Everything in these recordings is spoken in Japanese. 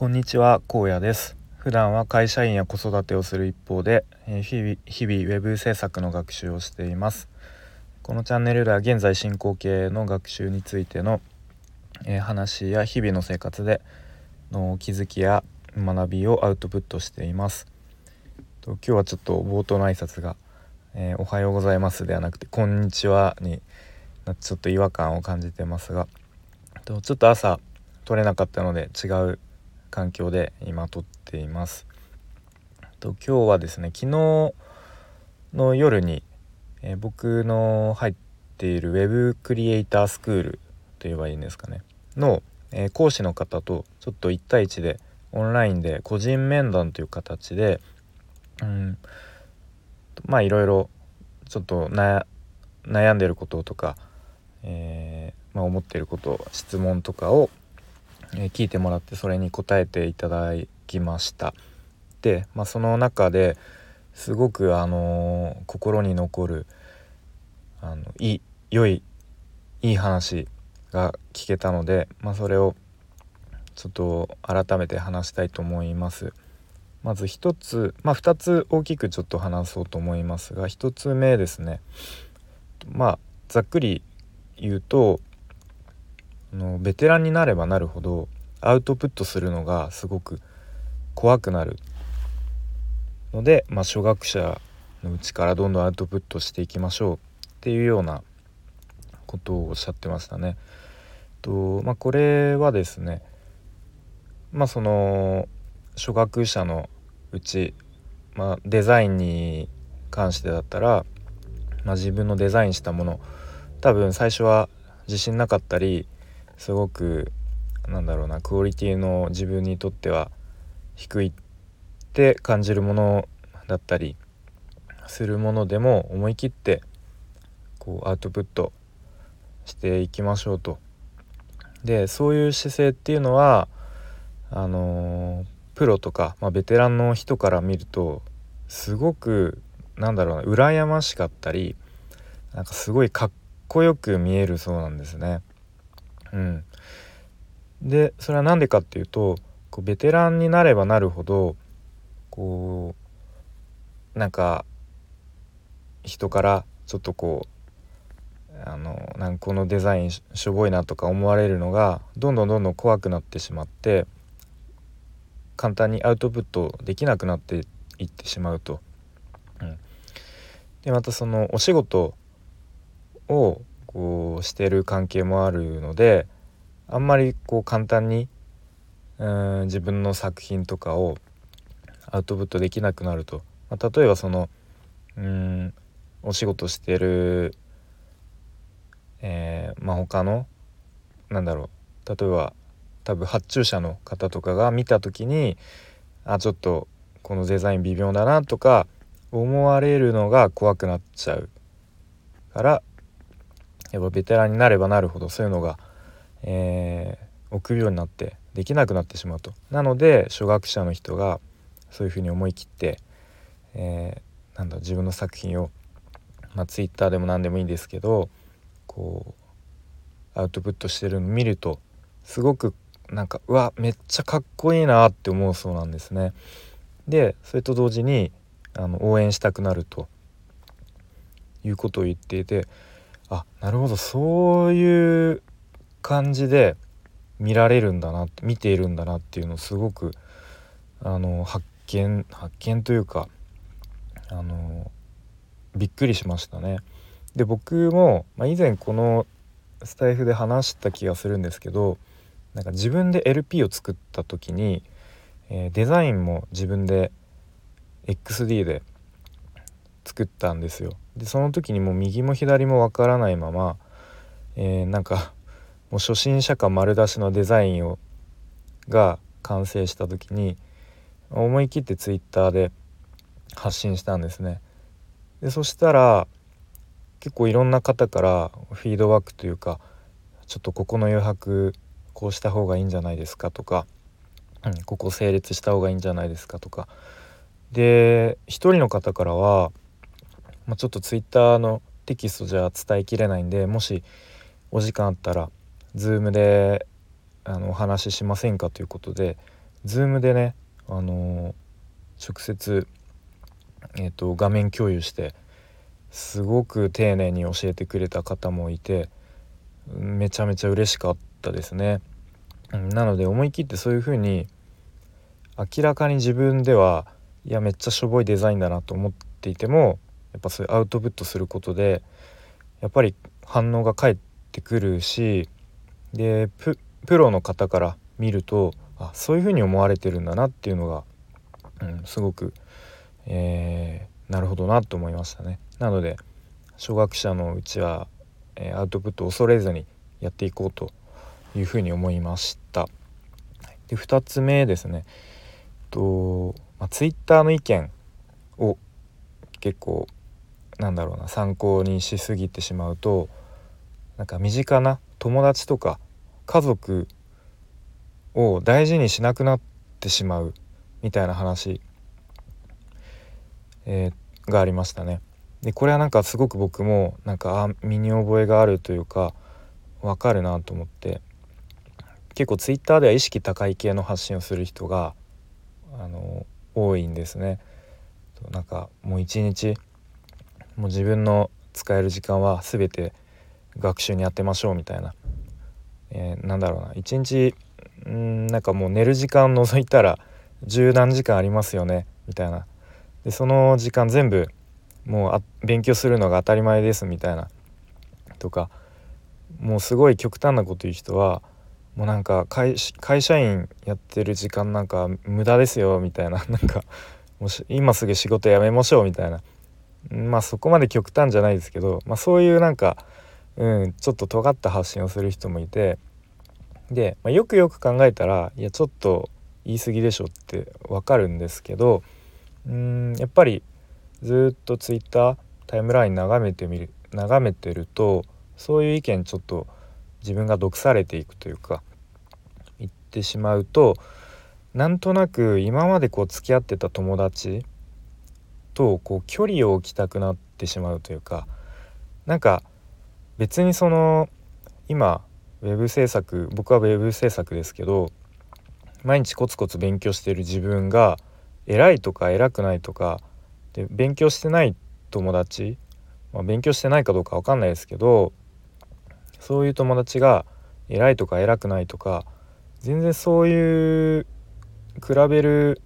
こんにちは高野です。普段は会社員や子育てをする一方で日々日々ウェブ制作の学習をしています。このチャンネルでは現在進行形の学習についての話や日々の生活での気づきや学びをアウトプットしています。今日はちょっと冒頭の挨拶が、えー、おはようございます」ではなくて「こんにちは」にちょっと違和感を感じてますがちょっと朝撮れなかったので違う環境で今撮っています。と今日はですね昨日の夜に、えー、僕の入っている Web クリエイタースクールと言えばいいんですかねの、えー、講師の方とちょっと1対1でオンラインで個人面談という形で、うん、まあいろいろちょっと悩んでることとか、えー、まあ、思っていること質問とかをえ聞いてもらってそれに答えていただきましたで、まあ、その中ですごくあのー、心に残るあのいい良いいい話が聞けたので、まあ、それをちょっと改めて話したいと思います。まず1つまあ2つ大きくちょっと話そうと思いますが1つ目ですねまあざっくり言うとのベテランになればなるほどアウトプットするのがすごく怖くなるので、まあ、初学者のうちからどんどんアウトプットしていきましょうっていうようなことをおっしゃってましたね。とまあ、これはですねまあその初学者のうち、まあ、デザインに関してだったら、まあ、自分のデザインしたもの多分最初は自信なかったりすごくなんだろうなクオリティの自分にとっては低いって感じるものだったりするものでも思い切ってこうアウトプットしていきましょうと。でそういう姿勢っていうのはあのー、プロとか、まあ、ベテランの人から見るとすごくなんだろうな羨ましかったりなんかすごいかっこよく見えるそうなんですね。うん、でそれは何でかっていうとこうベテランになればなるほどこうなんか人からちょっとこうあのなんこのデザインしょぼいなとか思われるのがどんどんどんどん怖くなってしまって簡単にアウトプットできなくなっていってしまうと。うん、でまたそのお仕事をこうしてる関係もあるのであんまりこう簡単にうん自分の作品とかをアウトプットできなくなると、まあ、例えばそのうんお仕事してる、えー、まあ他のなんだろう。例えば多分発注者の方とかが見た時にあちょっとこのデザイン微妙だなとか思われるのが怖くなっちゃうからやっぱベテランになればなるほどそういうのが、えー、臆病になってできなくなってしまうと。なので初学者の人がそういうふうに思い切って、えー、なんだ自分の作品を、まあ、Twitter でも何でもいいんですけどこうアウトプットしてるのを見るとすごくなんかうわめっちゃかっこいいなって思うそうなんですね。でそれと同時にあの応援したくなるということを言っていてあなるほどそういう感じで見られるんだな見ているんだなっていうのをすごくあの発見発見というかあのびっくりしましたね。で僕も、まあ、以前このスタイフで話した気がするんですけどなんか自分で LP を作った時に、えー、デザインも自分で XD で作ったんですよ。でその時にもう右も左もわからないまま、えー、なんかもう初心者感丸出しのデザインをが完成した時に思い切って Twitter で発信したんですね。でそしたら結構いろんな方からフィードバックというかちょっとここの余白こうした方がいいんじゃないですかとか、うん、ここ整列した方がいいんじゃないですかとかで一人の方からはまあ、ちょっとツイッターのテキストじゃ伝えきれないんでもしお時間あったら Zoom であのお話ししませんかということで Zoom でね、あの直接、えーと、画面共有してすごく丁寧に教えてくれた方もいてめちゃめちゃ嬉しかったですね。なので思い切ってそういう風に明らかに自分ではいやめっちゃしょぼいデザインだなと思っていてもやっぱそういうアウトプットすることでやっぱり反応が返ってくるしでプロの方から見るとあそういうふうに思われてるんだなっていうのが、うん、すごく、えー、なるほどなと思いましたね。なので初学者のうちは、えー、アウトプットを恐れずにやっていこうというふうに思いました。で2つ目ですねと、まあ、ツイッターの意見を結構なんだろうな参考にしすぎてしまうとなんか身近な友達とか家族を大事にしなくなってしまうみたいな話、えー、がありましたね。でこれはなんかすごく僕もなんか身に覚えがあるというかわかるなと思って結構ツイッターでは意識高い系の発信をする人があの多いんですね。なんかもう一日もう自分の使える時間は全て学習に当てましょうみたいな、えー、なんだろうな。一日んなんかもう寝る時間除いたら十何時間ありますよね。みたいな。でその時間全部もうあ勉強するのが当たり前ですみたいな。とかもうすごい極端なこと言う人はもうなんか会社員やってる時間なんか無駄ですよ。みたいな。なんかもし今すぐ仕事辞めましょう。みたいな。まあそこまで極端じゃないですけど、まあ、そういうなんか、うん、ちょっと尖った発信をする人もいてで、まあ、よくよく考えたらいやちょっと言い過ぎでしょってわかるんですけどうんやっぱりずっとツイッタータイムライン眺めてみる眺めてるとそういう意見ちょっと自分が毒されていくというか言ってしまうとなんとなく今までこう付き合ってた友達とこう距離を置きたくなってしまうというかなんか別にその今ウェブ制作僕はウェブ制作ですけど毎日コツコツ勉強してる自分が偉いとか偉くないとかで勉強してない友達、まあ、勉強してないかどうか分かんないですけどそういう友達が偉いとか偉くないとか全然そういう比べる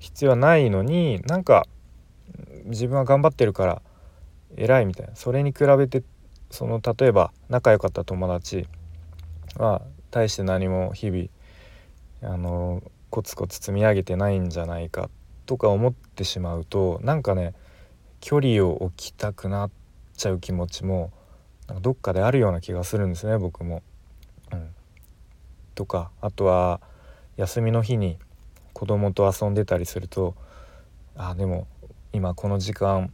必要はないのになんか自分は頑張ってるから偉いみたいなそれに比べてその例えば仲良かった友達は大して何も日々あのコツコツ積み上げてないんじゃないかとか思ってしまうとなんかね距離を置きたくなっちゃう気持ちもなんかどっかであるような気がするんですね僕も。うん、とかあとは休みの日に子供と遊んでたりするとあでも今この時間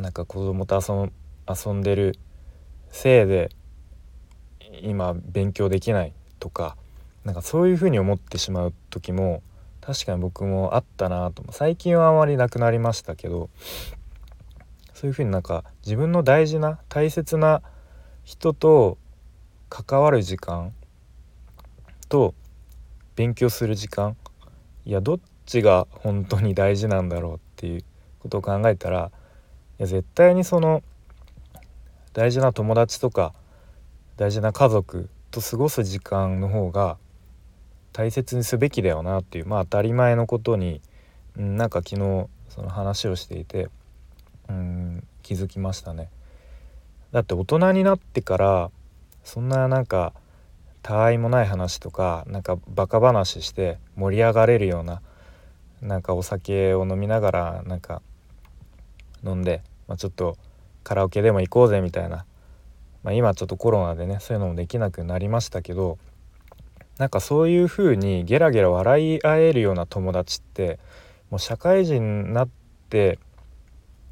なんか子供と遊んでるせいで今勉強できないとかなんかそういうふうに思ってしまう時も確かに僕もあったなと。最近はあまりなくなりましたけどそういうふうになんか自分の大事な大切な人と関わる時間と勉強する時間いやどっちが本当に大事なんだろうっていうことを考えたらいや絶対にその大事な友達とか大事な家族と過ごす時間の方が大切にすべきだよなっていうまあ当たり前のことに、うん、なんか昨日その話をしていてうん気づきましたね。だって大人になってからそんななんかたわいもない話とかなんかバカ話して盛り上がれるようななんかお酒を飲みながらなんか飲んで、まあ、ちょっとカラオケでも行こうぜみたいな、まあ、今ちょっとコロナでねそういうのもできなくなりましたけどなんかそういう風にゲラゲラ笑い合えるような友達ってもう社会人になって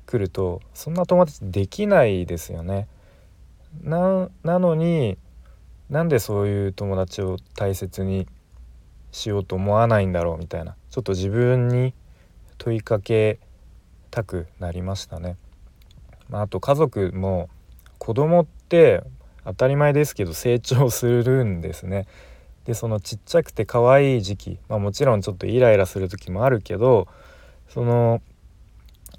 くるとそんな友達できないですよね。なのになんでそういう友達を大切にしようと思わないんだろうみたいなちょっと自分に問いかけたくなりましたね。まあ、あと家族も子供って当たり前ですけど成長するんですね。でそのちっちゃくて可愛い時期、まあ、もちろんちょっとイライラする時もあるけどその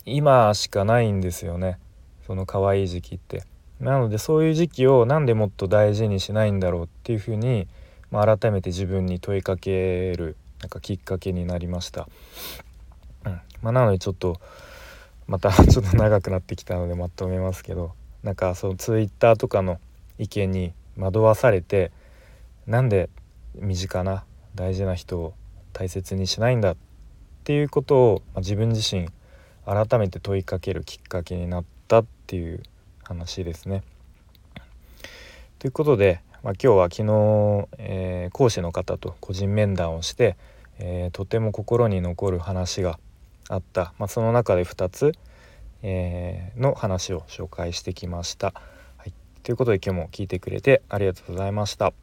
今しかないんですよねその可愛い時期って。なのでそういう時期を何でもっと大事にしないんだろうっていうふうに、まあ、改めて自分に問いかけるなんかきっかけになりました。うんまあ、なのでちょっとまた ちょっと長くなってきたのでまとめますけどなんかそのツイッターとかの意見に惑わされてなんで身近な大事な人を大切にしないんだっていうことを、まあ、自分自身改めて問いかけるきっかけになったっていう話ですね。ということで、まあ、今日は昨日、えー、講師の方と個人面談をして、えー、とても心に残る話があった、まあ、その中で2つ、えー、の話を紹介してきました。はい、ということで今日も聞いてくれてありがとうございました。